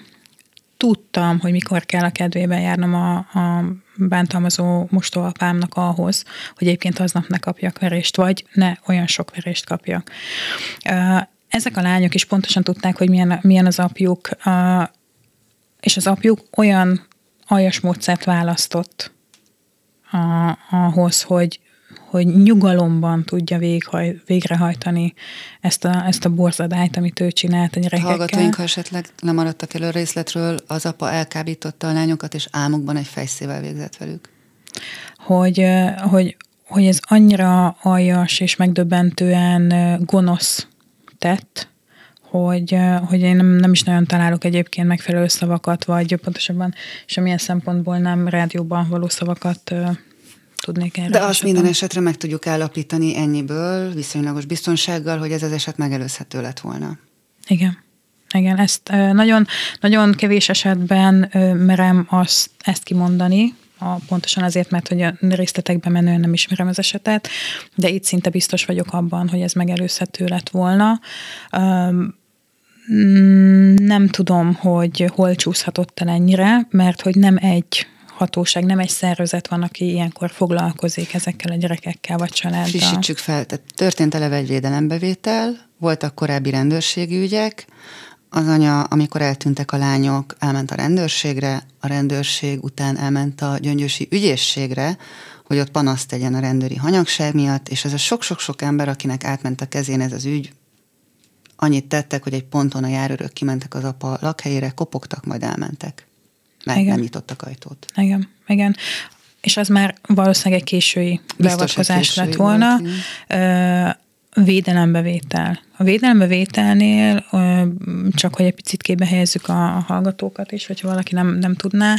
tudtam, hogy mikor kell a kedvében járnom a, a bántalmazó mostóapámnak ahhoz, hogy egyébként aznap ne kapjak verést, vagy ne olyan sok verést kapjak. Ezek a lányok is pontosan tudták, hogy milyen, milyen az apjuk, a, és az apjuk olyan aljas módszert választott a, ahhoz, hogy, hogy nyugalomban tudja véghaj, végrehajtani ezt a, ezt a borzadályt, amit ő csinált a gyerekekkel. Hallgatóink, ha esetleg lemaradtak elő részletről, az apa elkábította a lányokat, és álmukban egy fejszével végzett velük. Hogy, hogy, hogy ez annyira aljas és megdöbbentően gonosz tett, hogy, hogy én nem, nem is nagyon találok egyébként megfelelő szavakat, vagy pontosabban semmilyen szempontból nem rádióban való szavakat tudnék erre. De azt minden esetre meg tudjuk állapítani ennyiből, viszonylagos biztonsággal, hogy ez az eset megelőzhető lett volna. Igen. Igen, ezt nagyon, nagyon kevés esetben merem azt, ezt kimondani, a, pontosan azért, mert hogy a részletekben menően nem ismerem az esetet, de itt szinte biztos vagyok abban, hogy ez megelőzhető lett volna. Nem tudom, hogy hol csúszhatott el ennyire, mert hogy nem egy hatóság, nem egy szervezet van, aki ilyenkor foglalkozik ezekkel a gyerekekkel vagy családdal. Frissítsük fel, tehát történt eleve egy védelembevétel, voltak korábbi rendőrségi ügyek, az anya, amikor eltűntek a lányok, elment a rendőrségre, a rendőrség után elment a gyöngyösi ügyészségre, hogy ott panaszt tegyen a rendőri hanyagság miatt, és ez a sok-sok-sok ember, akinek átment a kezén ez az ügy, annyit tettek, hogy egy ponton a járőrök kimentek az apa lakhelyére, kopogtak, majd elmentek. Mert igen. nem nyitottak ajtót. Igen, igen. És az már valószínűleg egy késői beavatkozás lett volna. Volt, védelembevétel. A védelembevételnél, csak hogy egy picit képbe helyezzük a, hallgatókat is, hogyha valaki nem, nem tudná,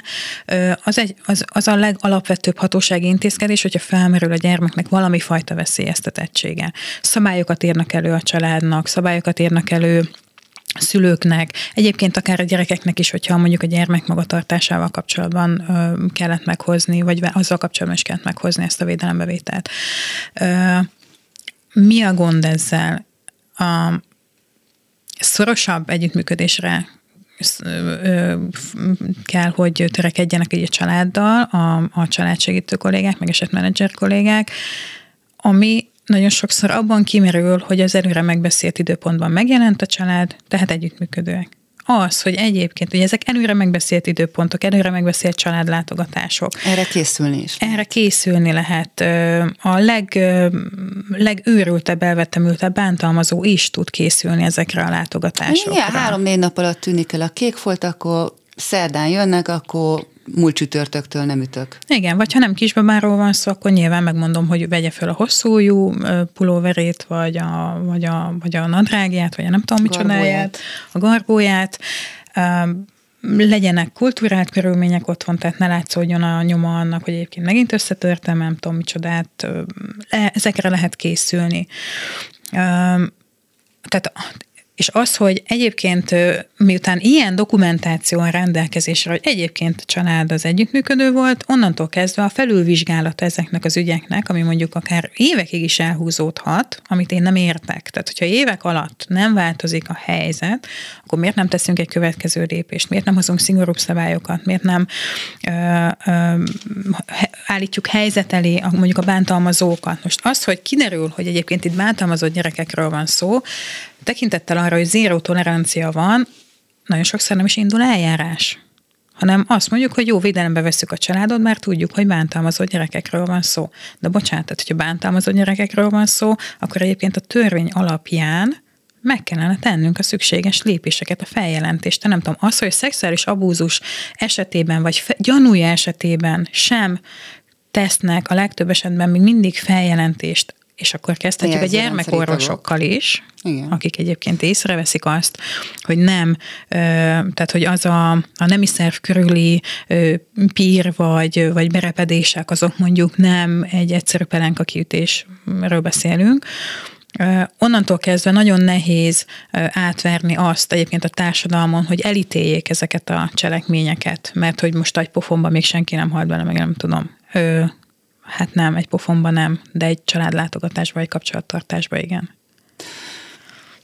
az, egy, az, az a legalapvetőbb hatósági intézkedés, hogyha felmerül a gyermeknek valami fajta veszélyeztetettsége. Szabályokat írnak elő a családnak, szabályokat írnak elő szülőknek, egyébként akár a gyerekeknek is, hogyha mondjuk a gyermek magatartásával kapcsolatban kellett meghozni, vagy azzal kapcsolatban is kellett meghozni ezt a védelembevételt. Mi a gond ezzel? A szorosabb együttműködésre kell, hogy törekedjenek egy a családdal, a, a családsegítő kollégák, meg esetmenedzser kollégák, ami nagyon sokszor abban kimerül, hogy az előre megbeszélt időpontban megjelent a család, tehát együttműködőek az, hogy egyébként, hogy ezek előre megbeszélt időpontok, előre megbeszélt családlátogatások. Erre készülni is. Erre készülni lehet. A leg, legőrültebb, elvetemültebb bántalmazó is tud készülni ezekre a látogatásokra. Igen, három-négy nap alatt tűnik el a kékfolt, akkor szerdán jönnek, akkor múlt csütörtöktől nem ütök. Igen, vagy ha nem kisbabáról van szó, akkor nyilván megmondom, hogy vegye fel a hosszújú pulóverét, vagy a, vagy a, vagy a nadrágját, vagy a nem tudom micsodáját, a garbóját. Legyenek kultúrált körülmények otthon, tehát ne látszódjon a nyoma annak, hogy egyébként megint összetörtem, nem tudom micsodát. Ezekre lehet készülni. Tehát és az, hogy egyébként miután ilyen dokumentáció a rendelkezésre, hogy egyébként a család az együttműködő volt, onnantól kezdve a felülvizsgálata ezeknek az ügyeknek, ami mondjuk akár évekig is elhúzódhat, amit én nem értek. Tehát, hogyha évek alatt nem változik a helyzet, akkor miért nem teszünk egy következő lépést? Miért nem hozunk szigorúbb szabályokat? Miért nem ö, ö, állítjuk helyzet elé mondjuk a bántalmazókat? Most az, hogy kiderül, hogy egyébként itt bántalmazott gyerekekről van szó, tekintettel arra, hogy zéró tolerancia van, nagyon sokszor nem is indul eljárás hanem azt mondjuk, hogy jó védelembe veszük a családot, mert tudjuk, hogy bántalmazott gyerekekről van szó. De bocsánat, tehát, hogyha bántalmazott gyerekekről van szó, akkor egyébként a törvény alapján meg kellene tennünk a szükséges lépéseket, a feljelentést. nem tudom, az, hogy szexuális abúzus esetében, vagy fe, gyanúja esetében sem tesznek a legtöbb esetben még mindig feljelentést és akkor kezdhetjük a gyermekorvosokkal is, Igen. akik egyébként észreveszik azt, hogy nem, tehát hogy az a, a nemi szerv körüli pír vagy, vagy berepedések, azok mondjuk nem egy egyszerű pelenka kiütésről beszélünk, Onnantól kezdve nagyon nehéz átverni azt egyébként a társadalmon, hogy elítéljék ezeket a cselekményeket, mert hogy most egy pofonba még senki nem halt bele, meg nem tudom Hát nem, egy pofonban nem, de egy családlátogatásba, egy kapcsolattartásba igen.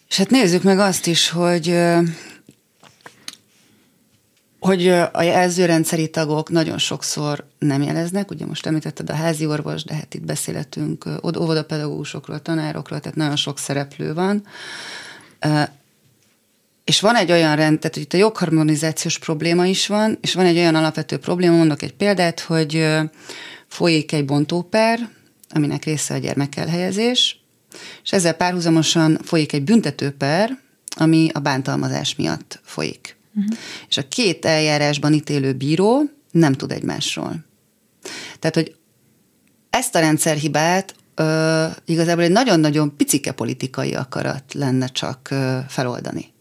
És hát nézzük meg azt is, hogy hogy a jelzőrendszeri tagok nagyon sokszor nem jeleznek, ugye most említetted a házi orvos, de hát itt beszélhetünk óvodapedagógusokról, tanárokról, tehát nagyon sok szereplő van. És van egy olyan rend, tehát itt a jogharmonizációs probléma is van, és van egy olyan alapvető probléma, mondok egy példát, hogy folyik egy bontóper, aminek része a gyermekelhelyezés, és ezzel párhuzamosan folyik egy büntetőper, ami a bántalmazás miatt folyik. Uh-huh. És a két eljárásban ítélő bíró nem tud egymásról. Tehát, hogy ezt a rendszerhibát ö, igazából egy nagyon-nagyon picike politikai akarat lenne csak ö, feloldani.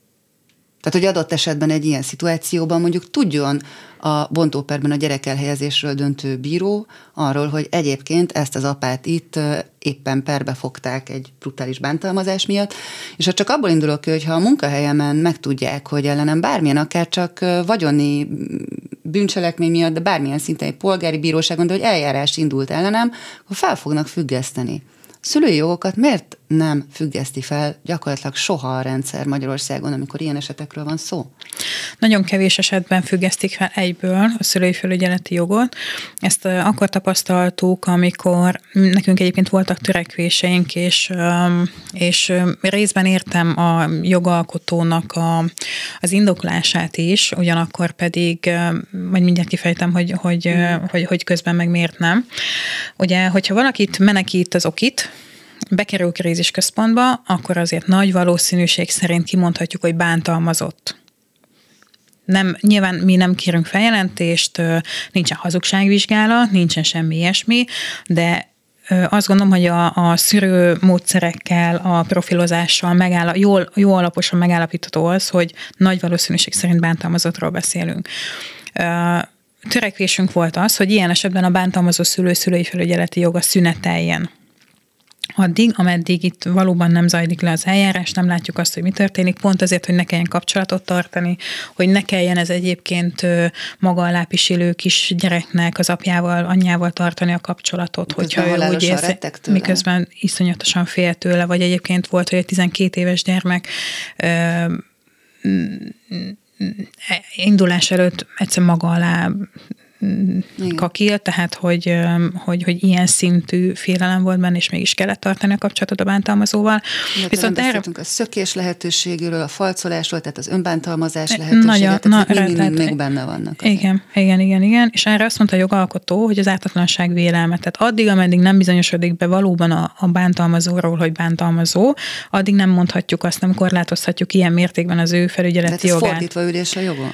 Tehát, hogy adott esetben egy ilyen szituációban mondjuk tudjon a bontóperben a gyerek elhelyezésről döntő bíró arról, hogy egyébként ezt az apát itt éppen perbe fogták egy brutális bántalmazás miatt, és ha csak abból indulok ki, hogy ha a munkahelyemen megtudják, hogy ellenem bármilyen, akár csak vagyoni bűncselekmény miatt, de bármilyen szinten egy polgári bíróságon, de hogy eljárás indult ellenem, akkor fel fognak függeszteni. Szülői jogokat miért nem függeszti fel gyakorlatilag soha a rendszer Magyarországon, amikor ilyen esetekről van szó? Nagyon kevés esetben függesztik fel egyből a szülői felügyeleti jogot. Ezt akkor tapasztaltuk, amikor nekünk egyébként voltak törekvéseink, és, és részben értem a jogalkotónak a, az indoklását is, ugyanakkor pedig, majd mindjárt kifejtem, hogy, hogy, hogy, hogy közben meg miért nem. Ugye, hogyha valakit menekít az okit, bekerül krízis központba, akkor azért nagy valószínűség szerint kimondhatjuk, hogy bántalmazott. Nem, nyilván mi nem kérünk feljelentést, nincsen hazugságvizsgálat, nincsen semmi ilyesmi, de azt gondolom, hogy a, a szűrő módszerekkel, a profilozással megáll, jól, jó alaposan megállapítható az, hogy nagy valószínűség szerint bántalmazottról beszélünk. Törekvésünk volt az, hogy ilyen esetben a bántalmazó szülő-szülői felügyeleti joga szüneteljen addig, ameddig itt valóban nem zajlik le az eljárás, nem látjuk azt, hogy mi történik, pont azért, hogy ne kelljen kapcsolatot tartani, hogy ne kelljen ez egyébként maga a lápisilő kis gyereknek az apjával, anyjával tartani a kapcsolatot, miközben hogyha ő úgy érzi, miközben iszonyatosan fél tőle, vagy egyébként volt, hogy egy 12 éves gyermek ö, indulás előtt egyszer maga alá kakil, tehát hogy, hogy, hogy ilyen szintű félelem volt benne, és mégis kellett tartani a kapcsolatot a bántalmazóval. Ja, Viszont erre... a szökés lehetőségéről, a falcolásról, tehát az önbántalmazás lehetősége, Nagyon, tehát na, mind, mind, még benne vannak. Igen, igen, igen, igen, és erre azt mondta a jogalkotó, hogy az ártatlanság vélelme, tehát addig, ameddig nem bizonyosodik be valóban a, a bántalmazóról, hogy bántalmazó, addig nem mondhatjuk azt, nem korlátozhatjuk ilyen mértékben az ő felügyeleti tehát jogát. fordítva ülés a jogon.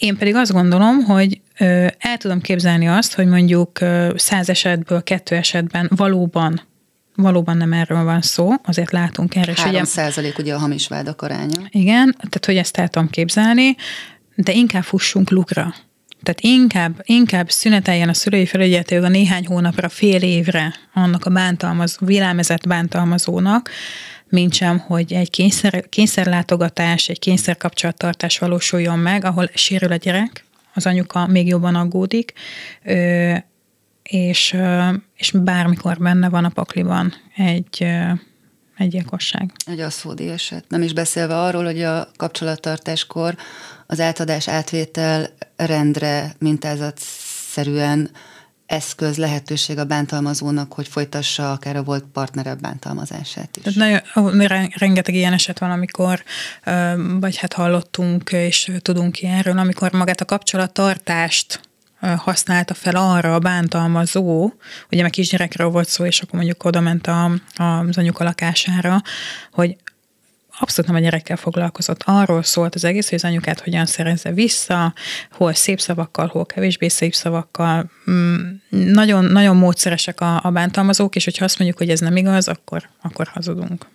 Én pedig azt gondolom, hogy el tudom képzelni azt, hogy mondjuk száz esetből kettő esetben valóban valóban nem erről van szó, azért látunk erre. 3 százalék ugye a hamis vádak aránya. Igen, tehát hogy ezt el tudom képzelni, de inkább fussunk lukra. Tehát inkább, inkább szüneteljen a szülői felügyeleti a néhány hónapra, fél évre annak a bántalmaz, vélelmezett bántalmazónak, mint sem, hogy egy kényszer, kényszerlátogatás, egy kényszerkapcsolattartás valósuljon meg, ahol sérül a gyerek, az anyuka még jobban aggódik, és, és bármikor benne van a pakliban egy, egy gyilkosság. Egy aszfódi eset. Nem is beszélve arról, hogy a kapcsolattartáskor az átadás átvétel rendre mintázatszerűen eszköz, lehetőség a bántalmazónak, hogy folytassa akár a volt partnere bántalmazását is. Tehát nagyon, rengeteg ilyen eset van, amikor, vagy hát hallottunk, és tudunk ilyenről, amikor magát a kapcsolattartást használta fel arra a bántalmazó, ugye meg kisgyerekről volt szó, és akkor mondjuk oda ment a, az anyuka lakására, hogy abszolút nem a gyerekkel foglalkozott. Arról szólt az egész, hogy az anyukát hogyan szerezze vissza, hol szép szavakkal, hol kevésbé szép szavakkal. Mm, nagyon, nagyon módszeresek a, a bántalmazók, és hogyha azt mondjuk, hogy ez nem igaz, akkor, akkor hazudunk.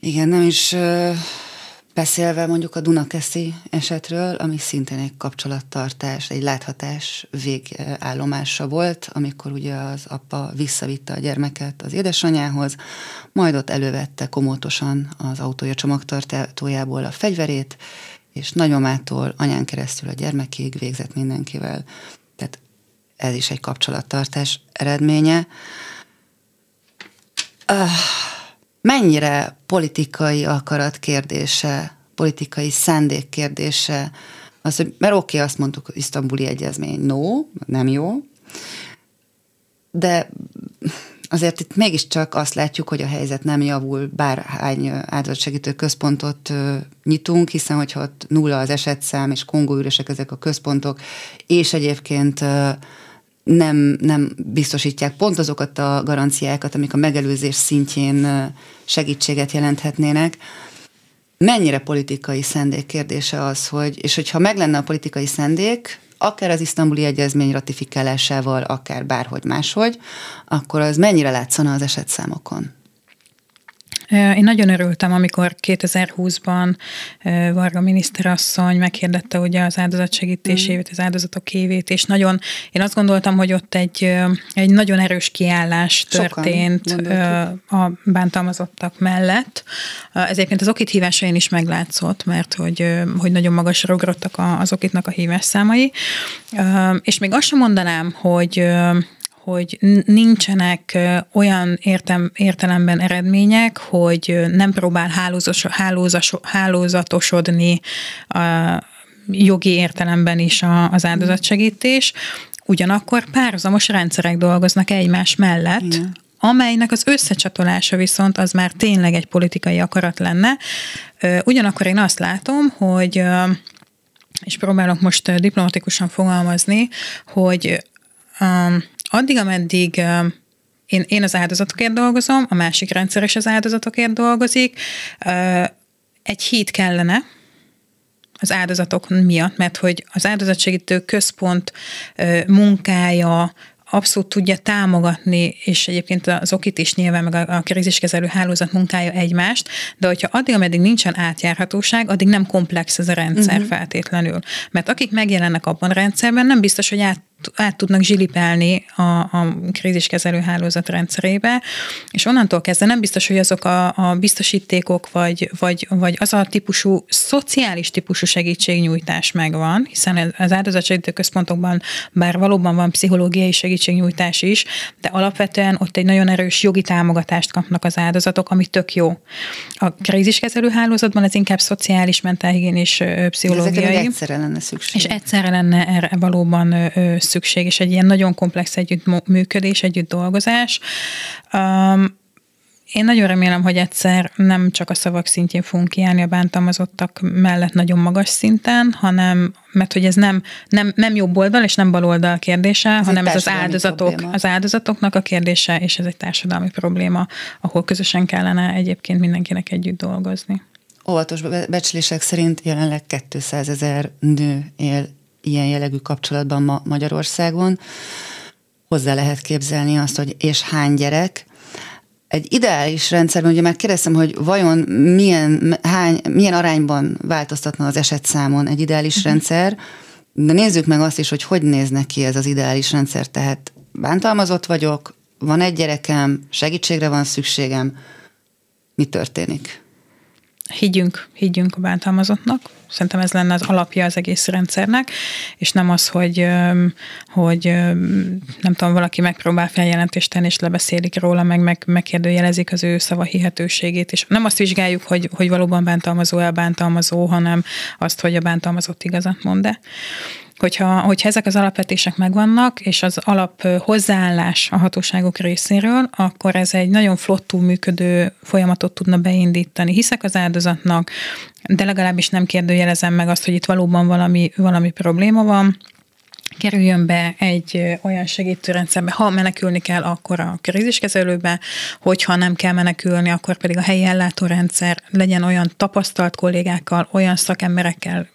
Igen, nem is Beszélve mondjuk a Dunakeszi esetről, ami szintén egy kapcsolattartás, egy láthatás végállomása volt, amikor ugye az apa visszavitte a gyermeket az édesanyához, majd ott elővette komótosan az autója csomagtartójából a fegyverét, és nagyomától anyán keresztül a gyermekig végzett mindenkivel. Tehát ez is egy kapcsolattartás eredménye. Uh, mennyire politikai akarat kérdése, politikai szándék kérdése, az, hogy, mert oké, okay, azt mondtuk, isztambuli egyezmény, no, nem jó, de azért itt mégiscsak azt látjuk, hogy a helyzet nem javul, bárhány áldozatsegítő központot nyitunk, hiszen hogyha ott nulla az esetszám, és Kongó üresek ezek a központok, és egyébként nem, nem biztosítják pont azokat a garanciákat, amik a megelőzés szintjén segítséget jelenthetnének. Mennyire politikai szendék kérdése az, hogy, és hogyha meg lenne a politikai szendék, akár az isztambuli egyezmény ratifikálásával, akár bárhogy máshogy, akkor az mennyire látszana az esetszámokon? Én nagyon örültem, amikor 2020-ban Varga miniszterasszony meghirdette ugye az áldozatsegítés mm. évét, az áldozatok évét, és nagyon, én azt gondoltam, hogy ott egy, egy nagyon erős kiállás történt a bántalmazottak mellett. Ez egyébként az okit hívásain is meglátszott, mert hogy, hogy nagyon magasra ugrottak az okitnak a hívás számai. És még azt sem mondanám, hogy hogy nincsenek olyan értem, értelemben eredmények, hogy nem próbál hálózos, hálózas, hálózatosodni a jogi értelemben is az áldozatsegítés, ugyanakkor párhuzamos rendszerek dolgoznak egymás mellett, Igen amelynek az összecsatolása viszont az már tényleg egy politikai akarat lenne. Ugyanakkor én azt látom, hogy és próbálok most diplomatikusan fogalmazni, hogy addig, ameddig én, én az áldozatokért dolgozom, a másik rendszer is az áldozatokért dolgozik, egy híd kellene, az áldozatok miatt, mert hogy az áldozatsegítő központ munkája, abszolút tudja támogatni, és egyébként az okit is nyilván, meg a, a kríziskezelő hálózat munkája egymást, de hogyha addig, ameddig nincsen átjárhatóság, addig nem komplex ez a rendszer uh-huh. feltétlenül. Mert akik megjelennek abban a rendszerben, nem biztos, hogy át át tudnak zsilipelni a, a kríziskezelő hálózat rendszerébe, és onnantól kezdve nem biztos, hogy azok a, a biztosítékok, vagy, vagy, vagy az a típusú, szociális típusú segítségnyújtás megvan, hiszen az áldozatsegítő központokban bár valóban van pszichológiai segítségnyújtás is, de alapvetően ott egy nagyon erős jogi támogatást kapnak az áldozatok, ami tök jó. A kríziskezelő hálózatban ez inkább szociális, mentálhigiénis, pszichológiai. De egyszerre lenne szükség. És egyszerre lenne erre valóban szükség, és egy ilyen nagyon komplex együttműködés, együtt dolgozás. Um, én nagyon remélem, hogy egyszer nem csak a szavak szintjén fogunk kiállni a bántalmazottak mellett nagyon magas szinten, hanem, mert hogy ez nem, nem, nem jobb oldal és nem bal oldal kérdése, ez hanem ez az áldozatok, az áldozatoknak a kérdése, és ez egy társadalmi probléma, ahol közösen kellene egyébként mindenkinek együtt dolgozni. Óvatos becslések szerint jelenleg 200 ezer nő él ilyen jellegű kapcsolatban ma Magyarországon. Hozzá lehet képzelni azt, hogy és hány gyerek. Egy ideális rendszerben, ugye már kérdeztem, hogy vajon milyen, hány, milyen arányban változtatna az esetszámon egy ideális uh-huh. rendszer, de nézzük meg azt is, hogy hogy néznek ki ez az ideális rendszer. Tehát bántalmazott vagyok, van egy gyerekem, segítségre van szükségem, mi történik? Higgyünk, higgyünk a bántalmazottnak. Szerintem ez lenne az alapja az egész rendszernek, és nem az, hogy, hogy nem tudom, valaki megpróbál feljelentést tenni, és lebeszélik róla, meg, meg megkérdőjelezik az ő szava hihetőségét, és nem azt vizsgáljuk, hogy, hogy valóban bántalmazó-e bántalmazó, hanem azt, hogy a bántalmazott igazat mond-e hogyha, hogyha ezek az alapvetések megvannak, és az alap hozzáállás a hatóságok részéről, akkor ez egy nagyon flottul működő folyamatot tudna beindítani. Hiszek az áldozatnak, de legalábbis nem kérdőjelezem meg azt, hogy itt valóban valami, valami probléma van, kerüljön be egy olyan segítőrendszerbe, ha menekülni kell, akkor a kríziskezelőbe, hogyha nem kell menekülni, akkor pedig a helyi ellátórendszer legyen olyan tapasztalt kollégákkal, olyan szakemberekkel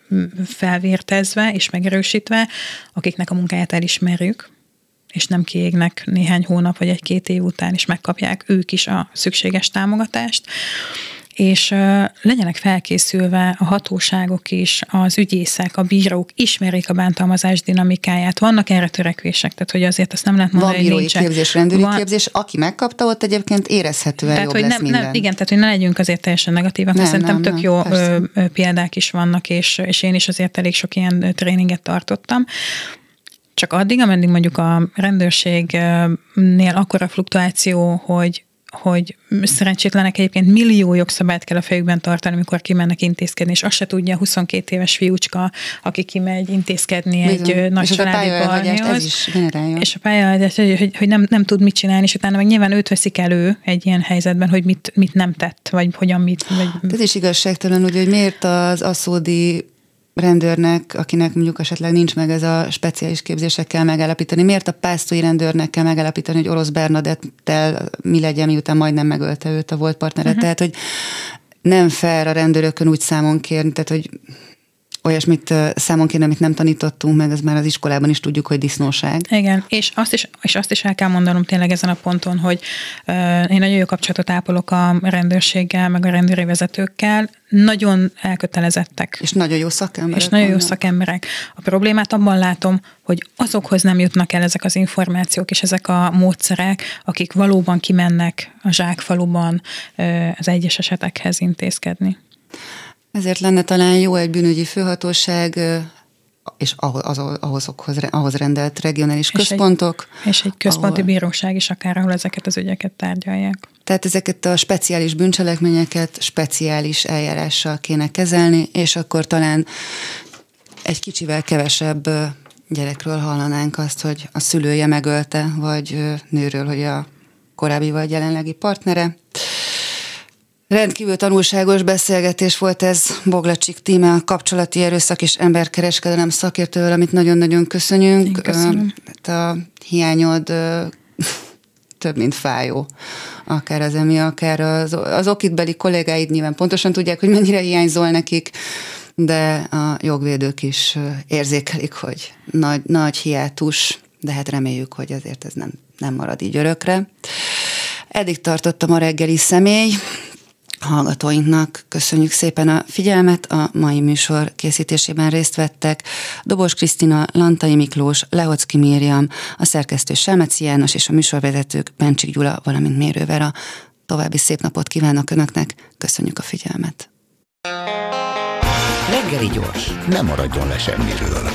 felvértezve és megerősítve, akiknek a munkáját elismerjük, és nem kiégnek néhány hónap vagy egy-két év után, is megkapják ők is a szükséges támogatást és legyenek felkészülve a hatóságok is, az ügyészek, a bírók ismerik a bántalmazás dinamikáját. Vannak erre törekvések, tehát hogy azért azt nem lehet mondani, Van bírói képzés, rendőri Van... képzés, aki megkapta, ott egyébként érezhetően tehát, jobb hogy lesz nem, minden. Nem, igen, tehát hogy ne legyünk azért teljesen negatívak, nem, szerintem nem, tök nem, jó persze. példák is vannak, és, és én is azért elég sok ilyen tréninget tartottam. Csak addig, ameddig mondjuk a rendőrségnél akkora fluktuáció, hogy hogy szerencsétlenek egyébként millió jogszabályt kell a fejükben tartani, amikor kimennek intézkedni, és azt se tudja a 22 éves fiúcska, aki kimegy intézkedni Bizony. egy nagy és családi barnihoz. És a pályaelhagyás, hogy, hogy, hogy nem, nem tud mit csinálni, és utána meg nyilván őt veszik elő egy ilyen helyzetben, hogy mit, mit nem tett, vagy hogyan mit. Vagy... Ez is igazságtalan, ugye, hogy miért az aszódi rendőrnek, akinek mondjuk esetleg nincs meg ez a speciális képzésekkel megállapítani, miért a pásztói rendőrnek kell megállapítani, hogy orosz Bernadettel mi legyen, miután majdnem megölte őt a volt partnere. Uh-huh. Tehát, hogy nem fair a rendőrökön úgy számon kérni, tehát, hogy olyasmit számon kérni, amit nem tanítottunk meg, az már az iskolában is tudjuk, hogy disznóság. Igen, és azt is, és azt is el kell mondanom tényleg ezen a ponton, hogy én nagyon jó kapcsolatot ápolok a rendőrséggel, meg a rendőri vezetőkkel, nagyon elkötelezettek. És nagyon jó szakemberek. És nagyon vannak. jó szakemberek. A problémát abban látom, hogy azokhoz nem jutnak el ezek az információk és ezek a módszerek, akik valóban kimennek a zsákfaluban az egyes esetekhez intézkedni. Ezért lenne talán jó egy bűnügyi főhatóság és ahhoz, ahhoz, ahhoz rendelt regionális és központok. Egy, és egy központi ahol, bíróság is akár, ahol ezeket az ügyeket tárgyalják. Tehát ezeket a speciális bűncselekményeket speciális eljárással kéne kezelni, és akkor talán egy kicsivel kevesebb gyerekről hallanánk azt, hogy a szülője megölte, vagy nőről, hogy a korábbi vagy jelenlegi partnere. Rendkívül tanulságos beszélgetés volt ez Boglacsik tíme, a kapcsolati erőszak és emberkereskedelem szakértővel, amit nagyon-nagyon köszönjünk. Én köszönöm. A hiányod több, mint fájó. Akár az emi, akár az, az okitbeli kollégáid nyilván pontosan tudják, hogy mennyire hiányzol nekik, de a jogvédők is érzékelik, hogy nagy, nagy hiátus, de hát reméljük, hogy azért ez nem, nem marad így örökre. Eddig tartottam a reggeli személy, hallgatóinknak köszönjük szépen a figyelmet. A mai műsor készítésében részt vettek Dobos Krisztina, Lantai Miklós, Lehocki Mírjam, a szerkesztő Selmeci János és a műsorvezetők Bencsik Gyula, valamint Mérővera. További szép napot kívánok Önöknek, köszönjük a figyelmet. Reggeli gyors, nem maradjon le semmiről.